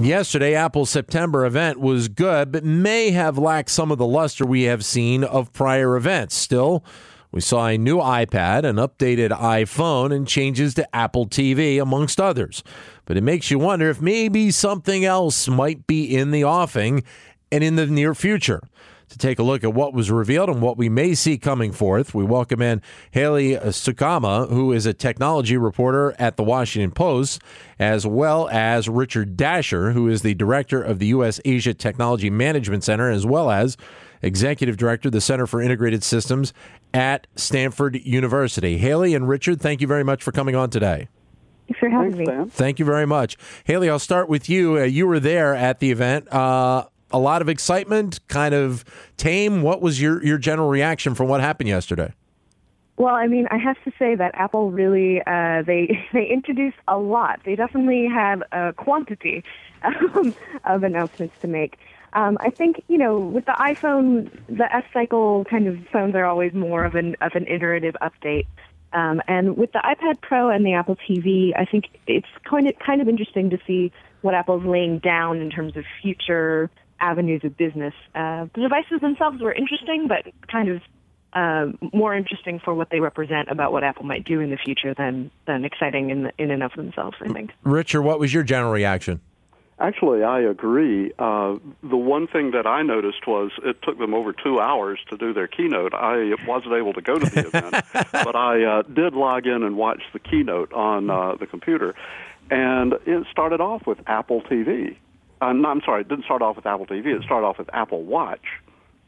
Yesterday, Apple's September event was good, but may have lacked some of the luster we have seen of prior events. Still, we saw a new iPad, an updated iPhone, and changes to Apple TV, amongst others. But it makes you wonder if maybe something else might be in the offing and in the near future to take a look at what was revealed and what we may see coming forth. We welcome in Haley Tsukayama, who is a technology reporter at the Washington Post, as well as Richard Dasher, who is the director of the U.S. Asia Technology Management Center, as well as executive director of the Center for Integrated Systems at Stanford University. Haley and Richard, thank you very much for coming on today. Thanks for having Thanks, me. Dan. Thank you very much. Haley, I'll start with you. Uh, you were there at the event. Uh, a lot of excitement, kind of tame. What was your, your general reaction from what happened yesterday? Well, I mean, I have to say that Apple really uh, they they introduced a lot. They definitely had a quantity um, of announcements to make. Um, I think you know with the iPhone, the S cycle kind of phones are always more of an of an iterative update. Um, and with the iPad Pro and the Apple TV, I think it's kind of kind of interesting to see what Apple's laying down in terms of future avenues of business. Uh, the devices themselves were interesting, but kind of uh, more interesting for what they represent about what Apple might do in the future than than exciting in in and of themselves. I think. Richard, what was your general reaction? Actually, I agree. Uh, the one thing that I noticed was it took them over two hours to do their keynote. I wasn't able to go to the event, but I uh, did log in and watch the keynote on uh, the computer. And it started off with Apple TV. Uh, no, I'm sorry, it didn't start off with Apple TV. It started off with Apple Watch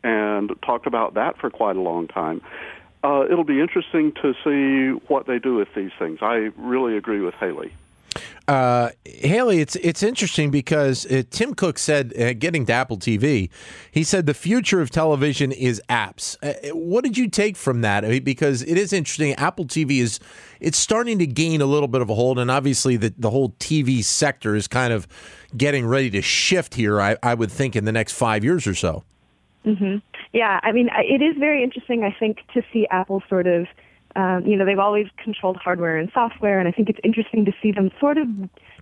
and talked about that for quite a long time. Uh, it'll be interesting to see what they do with these things. I really agree with Haley. Uh, Haley, it's it's interesting because uh, Tim Cook said, uh, getting to Apple TV, he said the future of television is apps. Uh, what did you take from that? Because it is interesting. Apple TV is it's starting to gain a little bit of a hold, and obviously the the whole TV sector is kind of getting ready to shift here. I, I would think in the next five years or so. hmm Yeah, I mean, it is very interesting. I think to see Apple sort of, um, you know, they've always controlled hardware and software, and I think it's interesting to see them sort of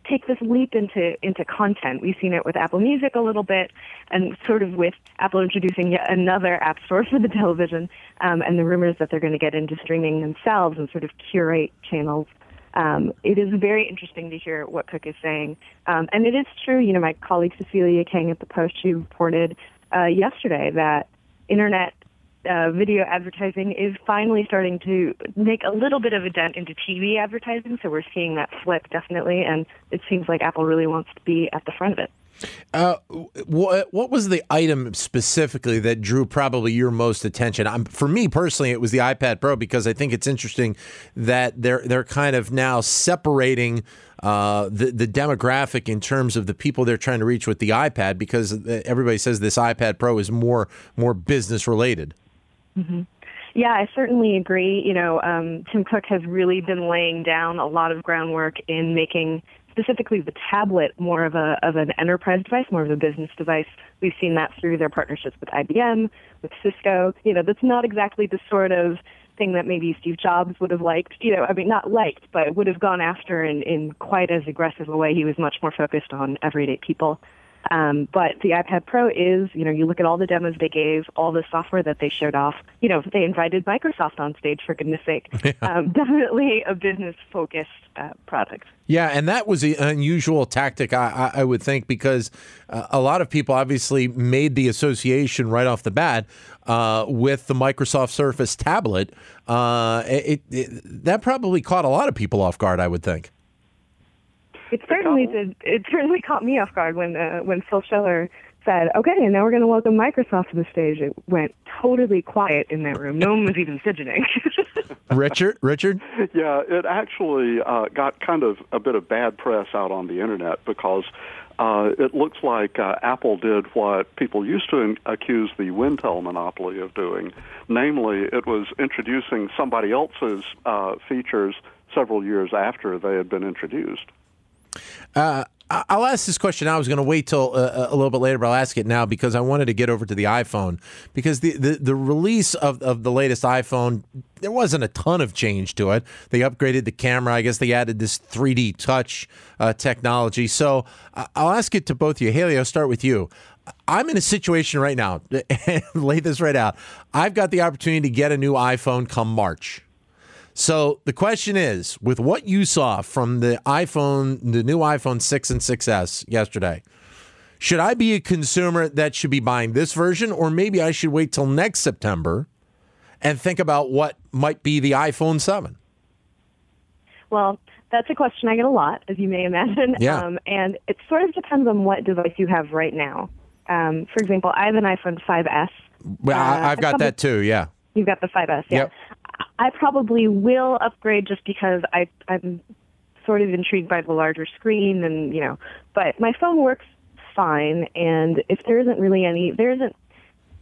take this leap into into content. We've seen it with Apple Music a little bit, and sort of with Apple introducing yet another app store for the television, um, and the rumors that they're going to get into streaming themselves and sort of curate channels. Um, it is very interesting to hear what Cook is saying, um, and it is true. You know, my colleague Cecilia Kang at the Post she reported uh, yesterday that internet uh, video advertising is finally starting to make a little bit of a dent into TV advertising. So we're seeing that flip definitely, and it seems like Apple really wants to be at the front of it. Uh, what what was the item specifically that drew probably your most attention? Um, for me personally, it was the iPad Pro because I think it's interesting that they're they're kind of now separating uh, the the demographic in terms of the people they're trying to reach with the iPad because everybody says this iPad Pro is more more business related. Yeah, I certainly agree. You know, um, Tim Cook has really been laying down a lot of groundwork in making specifically the tablet more of a of an enterprise device, more of a business device. We've seen that through their partnerships with IBM, with Cisco. You know, that's not exactly the sort of thing that maybe Steve Jobs would have liked. You know, I mean, not liked, but would have gone after in, in quite as aggressive a way. He was much more focused on everyday people. Um, but the iPad Pro is, you know, you look at all the demos they gave, all the software that they showed off. You know, they invited Microsoft on stage for goodness sake. Um, definitely a business-focused uh, product. Yeah, and that was an unusual tactic, I, I, I would think, because uh, a lot of people obviously made the association right off the bat uh, with the Microsoft Surface tablet. Uh, it, it, that probably caught a lot of people off guard, I would think. It certainly did. It certainly caught me off guard when uh, when Phil Schiller said, "Okay, and now we're going to welcome Microsoft to the stage." It went totally quiet in that room. No one was even fidgeting. Richard, Richard, Yeah, it actually uh, got kind of a bit of bad press out on the internet because uh, it looks like uh, Apple did what people used to in- accuse the Wintel monopoly of doing. Namely, it was introducing somebody else's uh, features several years after they had been introduced. Uh, I'll ask this question. I was going to wait till uh, a little bit later, but I'll ask it now because I wanted to get over to the iPhone because the, the, the release of, of the latest iPhone, there wasn't a ton of change to it. They upgraded the camera. I guess they added this 3D touch uh, technology. So I'll ask it to both of you. Haley, I'll start with you. I'm in a situation right now. lay this right out. I've got the opportunity to get a new iPhone come March. So the question is, with what you saw from the iPhone, the new iPhone 6 and 6S yesterday, should I be a consumer that should be buying this version, or maybe I should wait till next September and think about what might be the iPhone 7? Well, that's a question I get a lot, as you may imagine. Yeah. Um, and it sort of depends on what device you have right now. Um, for example, I have an iPhone 5S. Well, Uh, I've got couple- that too. Yeah. You've got the 5S, yeah. Yep. I probably will upgrade just because I, I'm sort of intrigued by the larger screen and, you know, but my phone works fine. And if there isn't really any, there isn't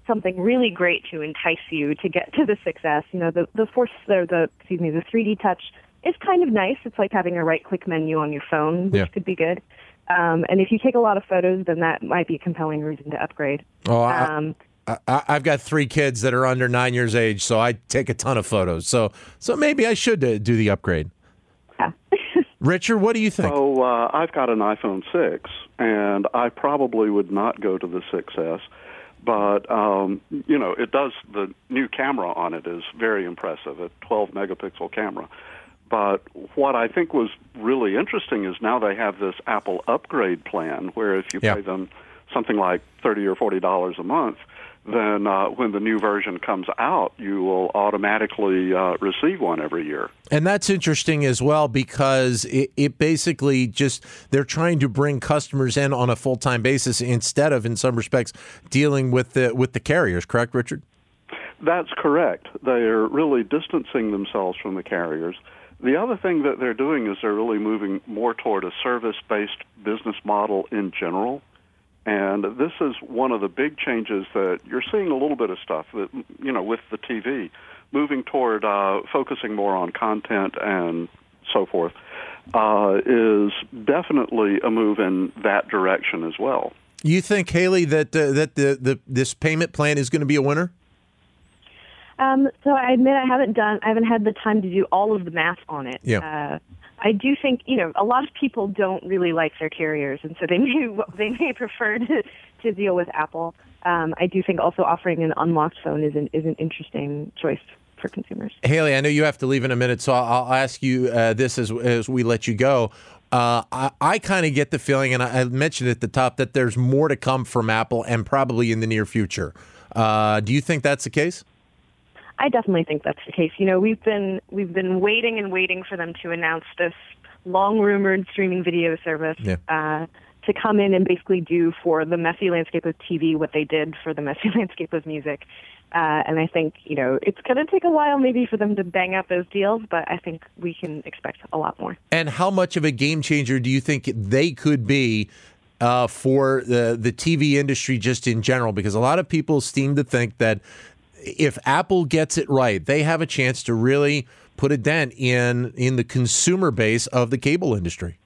something really great to entice you to get to the 6S, you know, the, the force, or the, excuse me, the 3D touch is kind of nice. It's like having a right click menu on your phone, which Yeah. could be good. Um, and if you take a lot of photos, then that might be a compelling reason to upgrade. Oh, I, Um, I, I've got three kids that are under nine years age, so I take a ton of photos. So, so maybe I should uh, do the upgrade. yeah. Richard, what do you think? So uh, I've got an iPhone 6, and I probably would not go to the 6S. But um, you know, it does. The new camera on it is very impressive. A 12 megapixel camera. But what I think was really interesting is now they have this Apple upgrade plan, where if you Yeah. pay them something like 30 or 40 dollars a month, then uh, when the new version comes out, you will automatically uh, receive one every year. And that's interesting as well because it, it basically just they're trying to bring customers in on a full time basis instead of, in some respects, dealing with the with the carriers. Correct, Richard? That's correct. They're really distancing themselves from the carriers. The other thing that they're doing is they're really moving more toward a service based business model in general. And this is one of the big changes that you're seeing a little bit of stuff that, you know, with the TV, moving toward uh, focusing more on content and so forth, uh, is definitely a move in that direction as well. You think Haley that uh, that the, the this payment plan is going to be a winner? Um, so I admit I haven't done, I haven't had the time to do all of the math on it. Yeah. Uh, I do think you know a lot of people don't really like their carriers, and so they may they may prefer to to deal with Apple. Um, I do think also offering an unlocked phone is an is an interesting choice for consumers. Haley, I know you have to leave in a minute, so I'll, ask you uh, this as as we let you go. Uh, I, I kind of get the feeling, and I, I mentioned at the top that there's more to come from Apple, and probably in the near future. Uh, do you think that's the case? I definitely think that's the case. You know, we've been we've been waiting and waiting for them to announce this long rumored streaming video service Yeah. uh, to come in and basically do for the messy landscape of TV what they did for the messy landscape of music. Uh, and I think you know it's going to take a while maybe for them to bang out those deals, but I think we can expect a lot more. And how much of a game changer do you think they could be uh, for the the TV industry just in general? Because a lot of people seem to think that if Apple gets it right, they have a chance to really put a dent in in the consumer base of the cable industry.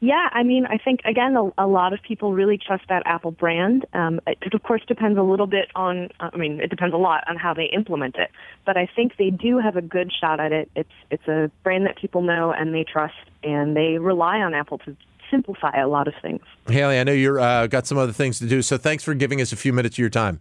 Yeah, I mean, I think again, a, a lot of people really trust that Apple brand. Um, it of course depends a little bit on. I mean, it depends a lot on how they implement it. But I think they do have a good shot at it. It's it's a brand that people know and they trust, and they rely on Apple to simplify a lot of things. Haley, I know you're uh, got some other things to do, so thanks for giving us a few minutes of your time.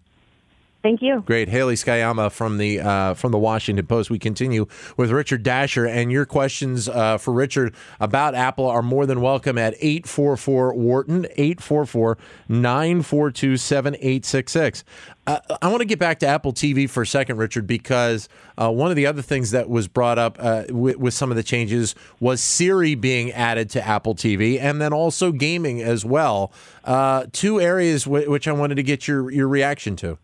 Thank you. Great, Haley Tsukayama from the uh, from the Washington Post. We continue with Richard Dasher, and your questions uh, for Richard about Apple are more than welcome at eight four four Wharton eight four four nine four two seven eight six six. Uh, I want to get back to Apple TV for a second, Richard, because uh, one of the other things that was brought up uh, with, with some of the changes was Siri being added to Apple TV, and then also gaming as well. Uh, two areas w- which I wanted to get your your reaction to.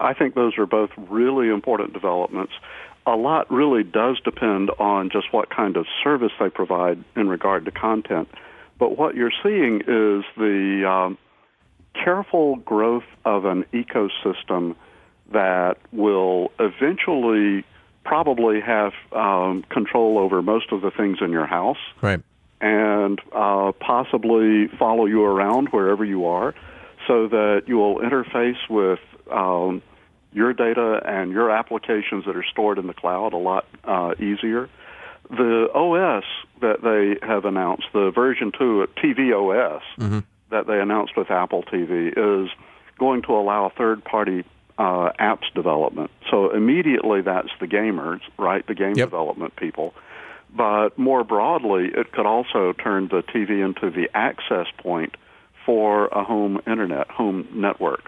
I think those are both really important developments. A lot really does depend on just what kind of service they provide in regard to content. But what you're seeing is the um, careful growth of an ecosystem that will eventually probably have um, control over most of the things in your house Right. and uh, possibly follow you around wherever you are so that you will interface with um, your data and your applications that are stored in the cloud a lot uh, easier. The OS that they have announced, the version 2 of TV OS that they announced with Apple TV, is going to allow third party uh, apps development. So immediately that's the gamers, right? The game Yep. development people. But more broadly, it could also turn the TV into the access point for a home internet, home network.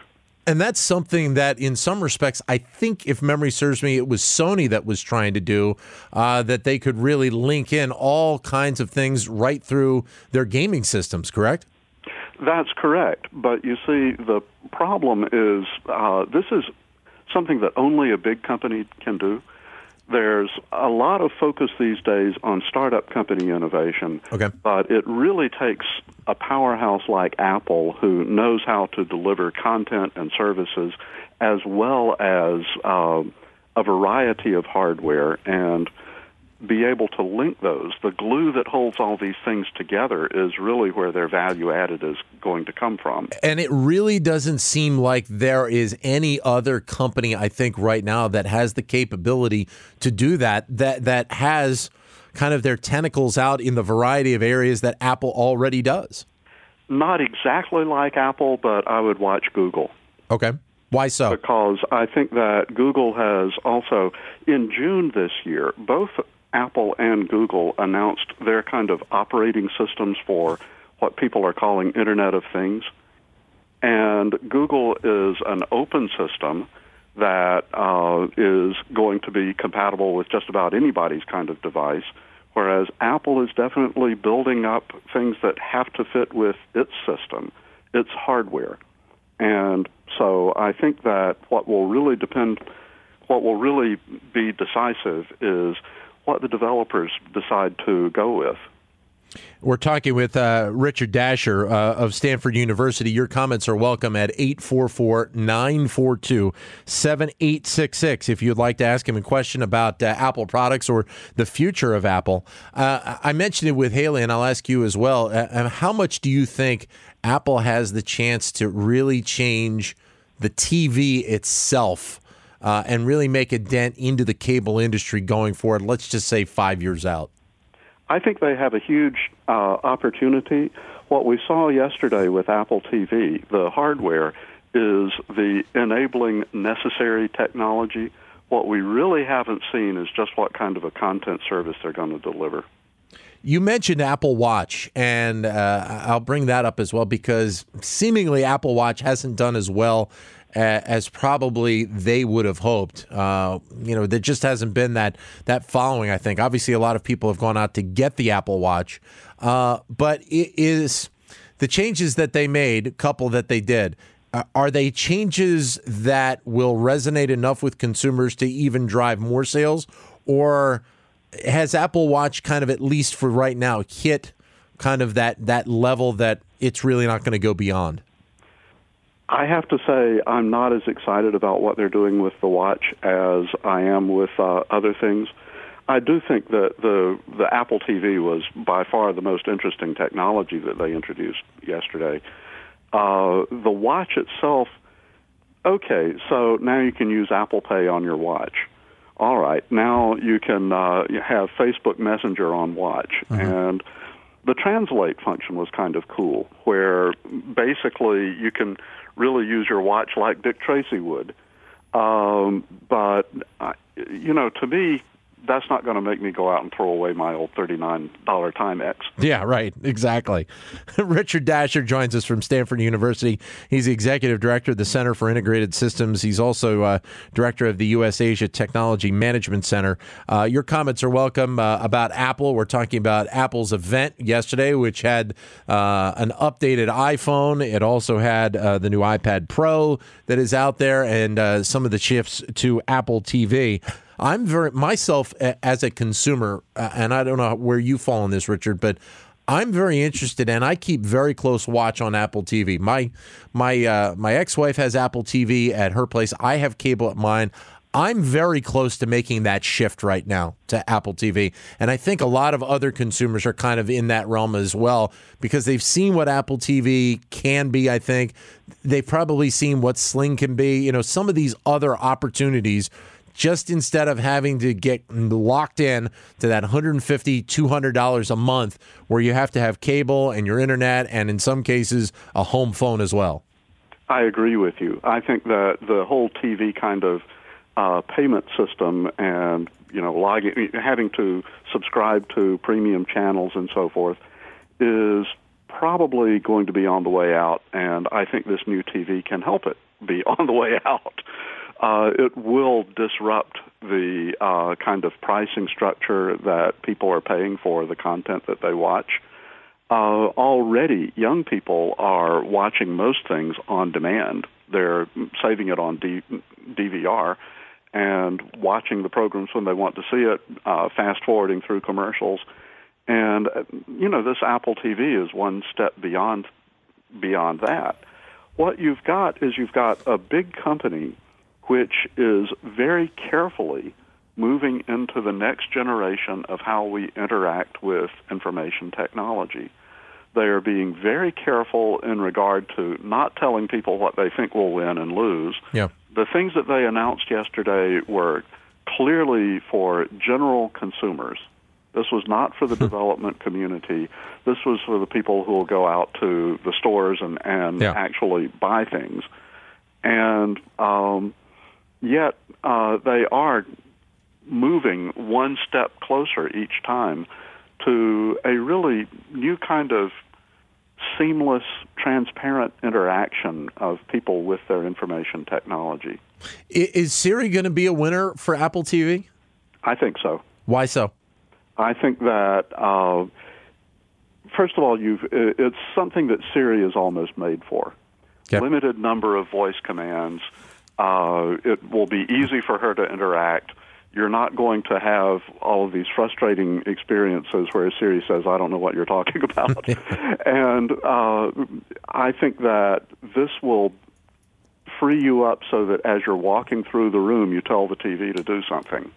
And that's something that, in some respects, I think, if memory serves me, it was Sony that was trying to do, uh, that they could really link in all kinds of things right through their gaming systems, correct? That's correct. But you see, the problem is uh, this is something that only a big company can do. There's a lot of focus these days on startup company innovation. Okay. But it really takes a powerhouse like Apple who knows how to deliver content and services as well as um, a variety of hardware and be able to link those. The glue that holds all these things together is really where their value added is going to come from. And it really doesn't seem like there is any other company, I think, right now that has the capability to do that, that, that has kind of their tentacles out in the variety of areas that Apple already does. Not exactly like Apple, but I would watch Google. Okay. Why so? because I think that Google has also, in June this year, both Apple and Google announced their kind of operating systems for what people are calling Internet of Things. And Google is an open system that uh, is going to be compatible with just about anybody's kind of device, whereas Apple is definitely building up things that have to fit with its system, its hardware. And so I think that what will really depend, what will really be decisive is what the developers decide to go with. We're talking with uh, Richard Dasher uh, of Stanford University. Your comments are welcome at 844 942 7866 if you'd like to ask him a question about uh, Apple products or the future of Apple. Uh, I mentioned it with Haley, and I'll ask you as well. Uh, how much do you think Apple has the chance to really change the TV itself uh, and really make a dent into the cable industry going forward? Let's just say five years out. I think they have a huge uh, opportunity. What we saw yesterday with Apple TV, the hardware, is the enabling necessary technology. What we really haven't seen is just what kind of a content service they're going to deliver. You mentioned Apple Watch, and uh, I'll bring that up as well because seemingly Apple Watch hasn't done as well as probably they would have hoped. Uh, you know, there just hasn't been that that following. I think obviously a lot of people have gone out to get the Apple Watch, uh, but it is the changes that they made, couple that they did. Uh, are they changes that will resonate enough with consumers to even drive more sales, or has Apple Watch kind of at least for right now hit kind of that that level that it's really not going to go beyond? I have to say I'm not as excited about what they're doing with the watch as I am with uh, other things. I do think that the the Apple TV was by far the most interesting technology that they introduced yesterday. Uh, the watch itself, okay, so now you can use Apple Pay on your watch. All right, now you can uh, have Facebook Messenger on watch, and the translate function was kind of cool, where basically you can really use your watch like Dick Tracy would. Um, but uh, you know, to me, that's not going to make me go out and throw away my old thirty-nine dollar Timex. Yeah, right. Exactly. Richard Dasher joins us from Stanford University. He's the executive director of the Center for Integrated Systems. He's also uh, director of the U.S. Asia Technology Management Center. Uh, your comments are welcome uh, about Apple. We're talking about Apple's event yesterday, which had uh, an updated iPhone. It also had uh, the new iPad Pro that is out there, and uh, some of the shifts to Apple TV. I'm very myself as a consumer, and I don't know where you fall on this, Richard, but I'm very interested, and I keep very close watch on Apple TV. My my uh, my ex wife has Apple TV at her place. I have cable at mine. I'm very close to making that shift right now to Apple TV. And I think a lot of other consumers are kind of in that realm as well because they've seen what Apple TV can be, I think. They've probably seen what Sling can be. You know, some of these other opportunities just instead of having to get locked in to that $150 $200 a month where you have to have cable and your internet and in some cases a home phone as well. I agree with you. I think that the whole tv kind of uh, payment system and you know logging, having to subscribe to premium channels and so forth is probably going to be on the way out and i think this new tv can help it be on the way out uh, it will disrupt the uh, kind of pricing structure that people are paying for the content that they watch. Uh, already, young people are watching most things on demand. They're saving it on D- DVR and watching the programs when they want to see it, uh, fast forwarding through commercials. And uh, you know, this Apple TV is one step beyond beyond that. What you've got is you've got a big company which is very carefully moving into the next generation of how we interact with information technology. They are being very careful in regard to not telling people what they think will win and lose. Yeah. The things that they announced yesterday were clearly for general consumers. This was not for the development community. This was for the people who will go out to the stores and, and yeah. actually buy things. And um, yet uh, they are moving one step closer each time to a really new kind of seamless, transparent interaction of people with their information technology. Is Siri going to be a winner for Apple TV? I think so. Why so? I think that uh, first of all, you've it's something that Siri is almost made for. Yep. Limited number of voice commands uh, it will be easy for her to interact. You're not going to have all of these frustrating experiences where Siri says, I don't know what you're talking about. and uh, I think that this will free you up so that as you're walking through the room, you tell the TV to do something.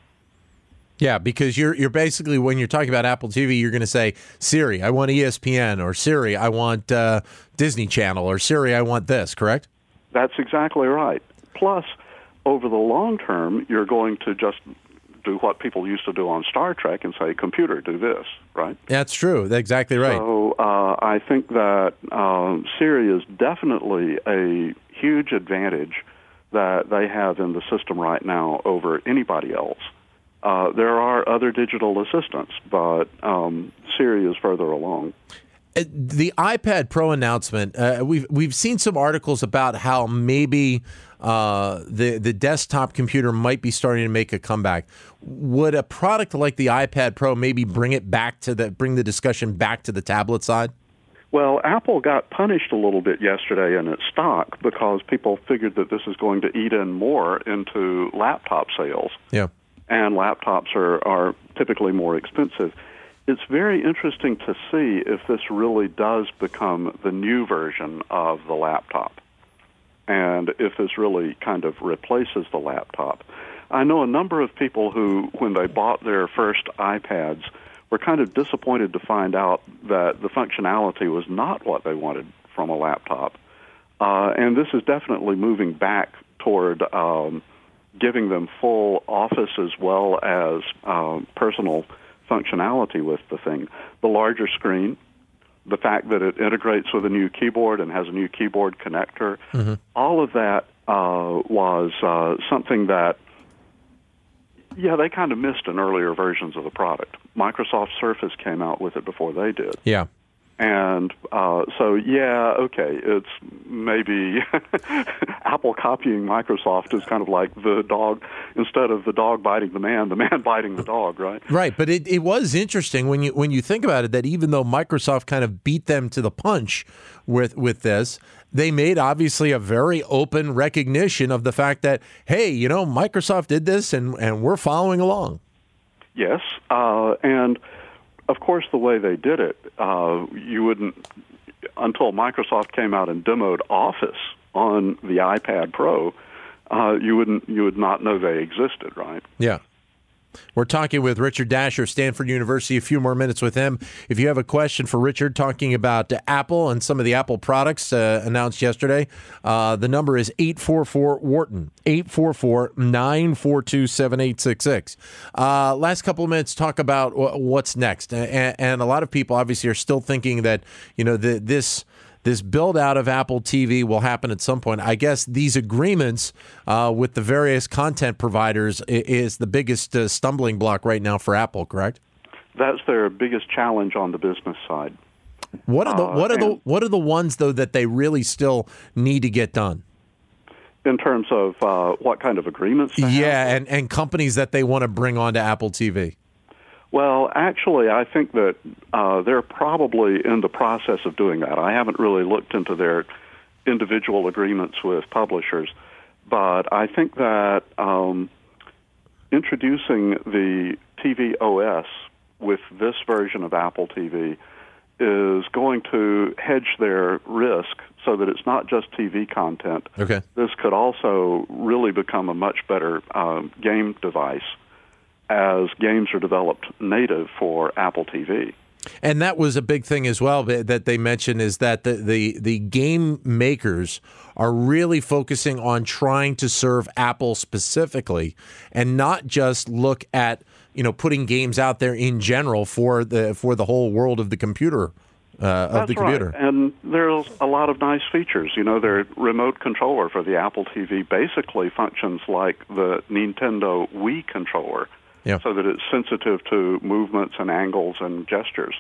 Yeah, because you're you're basically when you're talking about Apple TV, you're going to say Siri, I want ESPN, or Siri, I want uh, Disney Channel, or Siri, I want this. Correct? That's exactly right. Plus, over the long term, you're going to just do what people used to do on Star Trek and say, "Computer, do this." Right? That's true. That's exactly right. So uh, I think that um, Siri is definitely a huge advantage that they have in the system right now over anybody else. Uh, there are other digital assistants, but um, Siri is further along. The iPad Pro announcement, uh, we've we've seen some articles about how maybe uh, the the desktop computer might be starting to make a comeback. Would a product like the iPad Pro maybe bring it back to the bring the discussion back to the tablet side? Well, Apple got punished a little bit yesterday in its stock because people figured that this is going to eat in more into laptop sales. Yeah. And laptops are, are typically more expensive. It's very interesting to see if this really does become the new version of the laptop and if this really kind of replaces the laptop. I know a number of people who, when they bought their first iPads, were kind of disappointed to find out that the functionality was not what they wanted from a laptop. Uh, and this is definitely moving back toward um, giving them full office as well as um, personal functionality with the thing. The larger screen, the fact that it integrates with a new keyboard and has a new keyboard connector, mm-hmm. all of that uh, was uh, something that, yeah, they kind of missed in earlier versions of the product. Microsoft Surface came out with it before they did. Yeah. And uh, so, yeah, okay, it's maybe Apple copying Microsoft is kind of like the dog, instead of the dog biting the man, the man biting the dog, right? Right, but it, it was interesting when you when you think about it that even though Microsoft kind of beat them to the punch with with this, they made obviously a very open recognition of the fact that hey, you know, Microsoft did this and and we're following along. Yes, uh, and of course, the way they did it, uh, you wouldn't until Microsoft came out and demoed Office on the iPad Pro. Uh, you wouldn't you would not know they existed, right? Yeah. We're talking with Richard Dasher, Stanford University. A few more minutes with him. If you have a question for Richard, talking about Apple and some of the Apple products uh, announced yesterday, uh, the number is 844 Wharton, 844 942 7866. Uh, last couple of minutes, talk about what's next. And, and, a lot of people obviously are still thinking that, you know, the, this this build out of Apple TV will happen at some point. I guess these agreements uh, with the various content providers is the biggest uh, stumbling block right now for Apple. Correct? That's their biggest challenge on the business side. What are the uh, what are the what are the ones though that they really still need to get done? In terms of uh, what kind of agreements? Yeah, and, and companies that they want to bring onto Apple TV. Well, actually, I think that uh, they're probably in the process of doing that. I haven't really looked into their individual agreements with publishers, but I think that um, introducing the TV OS with this version of Apple TV is going to hedge their risk so that it's not just TV content. Okay. This could also really become a much better um, game device as games are developed native for Apple TV. And that was a big thing as well that they mentioned is that the, the, the game makers are really focusing on trying to serve Apple specifically and not just look at you know putting games out there in general for the for the whole world of the computer uh, of That's the computer. Right. And there's a lot of nice features. You know, their remote controller for the Apple TV basically functions like the Nintendo Wii controller yeah. so that it's sensitive to movements and angles and gestures.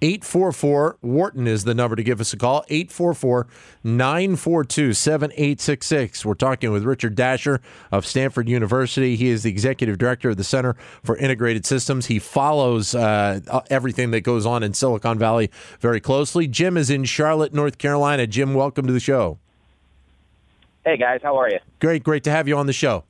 844 Wharton is the number to give us a call. 844 942 7866. We're talking with Richard Dasher of Stanford University. He is the executive director of the Center for Integrated Systems. He follows uh, everything that goes on in Silicon Valley very closely. Jim is in Charlotte, North Carolina. Jim, welcome to the show. Hey, guys. How are you? Great. Great to have you on the show.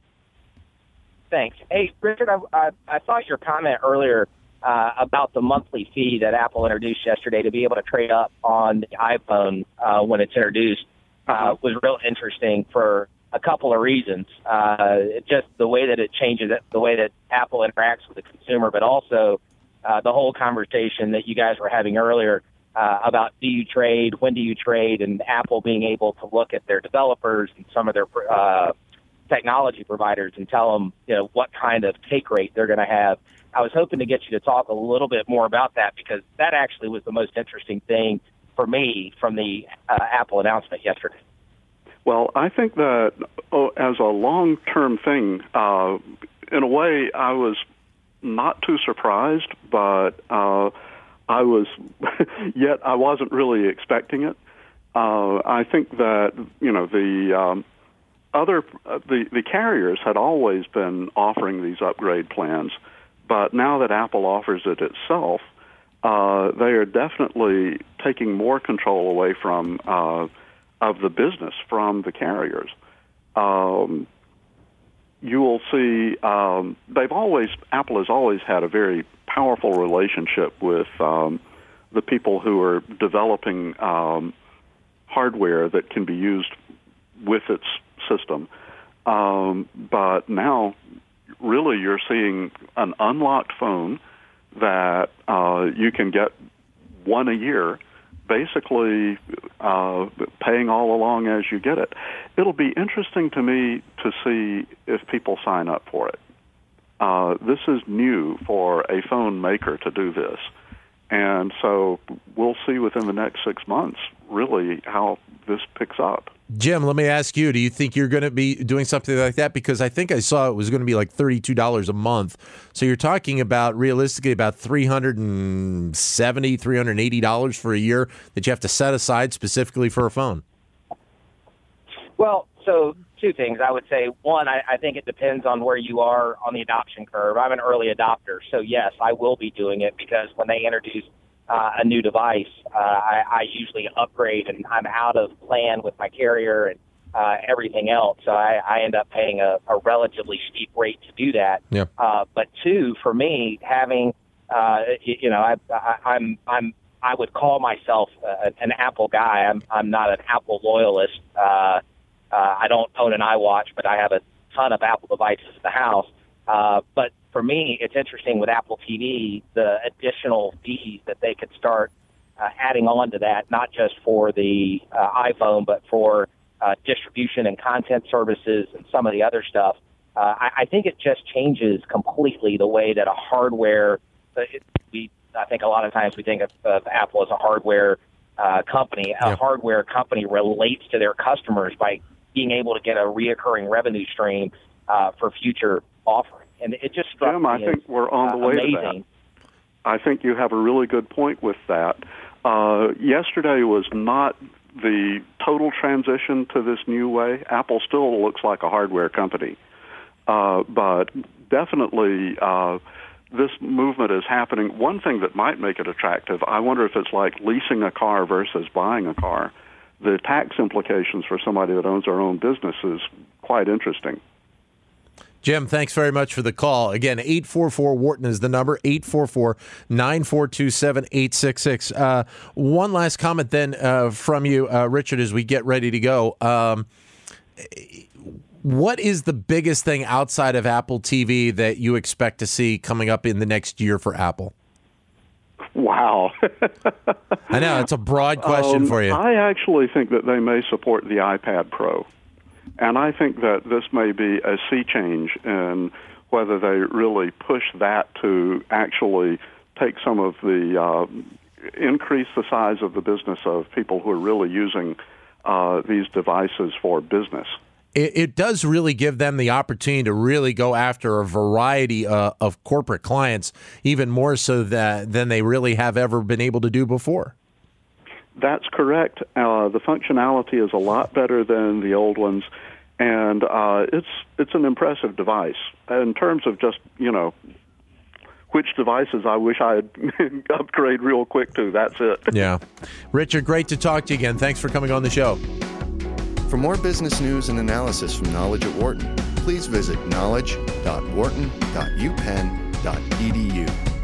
Thanks. Hey, Richard, I, I, I thought your comment earlier uh, about the monthly fee that Apple introduced yesterday to be able to trade up on the iPhone uh, when it's introduced uh, was real interesting for a couple of reasons. Uh, just the way that it changes it, the way that Apple interacts with the consumer, but also uh, the whole conversation that you guys were having earlier uh, about do you trade, when do you trade, and Apple being able to look at their developers and some of their uh, technology providers and tell them, you know, what kind of take rate they're going to have. I was hoping to get you to talk a little bit more about that because that actually was the most interesting thing for me from the uh, Apple announcement yesterday. Well, I think that oh, as a long-term thing, uh, in a way, I was not too surprised, but uh, I was yet I wasn't really expecting it. Uh, I think that you know the um, other uh, the the carriers had always been offering these upgrade plans, but now that Apple offers it itself, uh, they are definitely taking more control away from uh, of the business from the carriers. Um, you will see um, they've always Apple has always had a very powerful relationship with um, the people who are developing um, hardware that can be used with its system. Um, but now, really, you're seeing an unlocked phone that uh, you can get one a year, basically uh, paying all along as you get it. It'll be interesting to me to see if people sign up for it. Uh, this is new for a phone maker to do this. And so we'll see within the next six months really how this picks up. Jim, let me ask you: Do you think you're going to be doing something like that? Because I think I saw it was going to be like thirty-two dollars a month. So you're talking about realistically about three hundred and seventy, three hundred and eighty dollars for a year that you have to set aside specifically for a phone. Well, so two things I would say. One, I, I think it depends on where you are on the adoption curve. I'm an early adopter, so yes, I will be doing it because when they introduce uh, a new device, uh, I, I usually upgrade and I'm out of plan with my carrier and uh, everything else. So I, I end up paying a, a relatively steep rate to do that. Yeah. Uh, but two, for me, having uh, you, you know, I, I, I'm I'm I would call myself uh, an Apple guy. I'm I'm not an Apple loyalist. Uh, uh, I don't own an iWatch, but I have a ton of Apple devices at the house. Uh, but for me, it's interesting with Apple TV, the additional fees that they could start uh, adding on to that, not just for the uh, iPhone, but for uh, distribution and content services and some of the other stuff. Uh, I, I think it just changes completely the way that a hardware. uh, It, we, I think a lot of times we think of, of Apple as a hardware uh, company. A Yeah. hardware company relates to their customers by being able to get a reoccurring revenue stream uh, for future offering, and it just struck Jim, me I think as, we're on the uh, way to that. I think you have a really good point with that. Uh, yesterday was not the total transition to this new way. Apple still looks like a hardware company, uh, but definitely uh, this movement is happening. One thing that might make it attractive, I wonder if it's like leasing a car versus buying a car. The tax implications for somebody that owns their own business is quite interesting. Jim, thanks very much for the call. Again, 844 Wharton is the number, 844 942 7866. Uh, One last comment then uh, from you, uh, Richard, as we get ready to go. Um, what is the biggest thing outside of Apple TV that you expect to see coming up in the next year for Apple? Wow. I know it's a broad question Um, for you. I actually think that they may support the iPad Pro. And I think that this may be a sea change in whether they really push that to actually take some of the, uh, increase the size of the business of people who are really using uh, these devices for business. it, it does really give them the opportunity to really go after a variety uh, of corporate clients, even more so that, than they really have ever been able to do before. That's correct. Uh, the functionality is a lot better than the old ones, and uh, it's it's an impressive device in terms of just you know which devices I wish I'd upgrade real quick to. That's it. Yeah. Richard, great to talk to you again. Thanks for coming on the show. For more business news and analysis from Knowledge at Wharton, please visit knowledge.wharton.upenn.edu.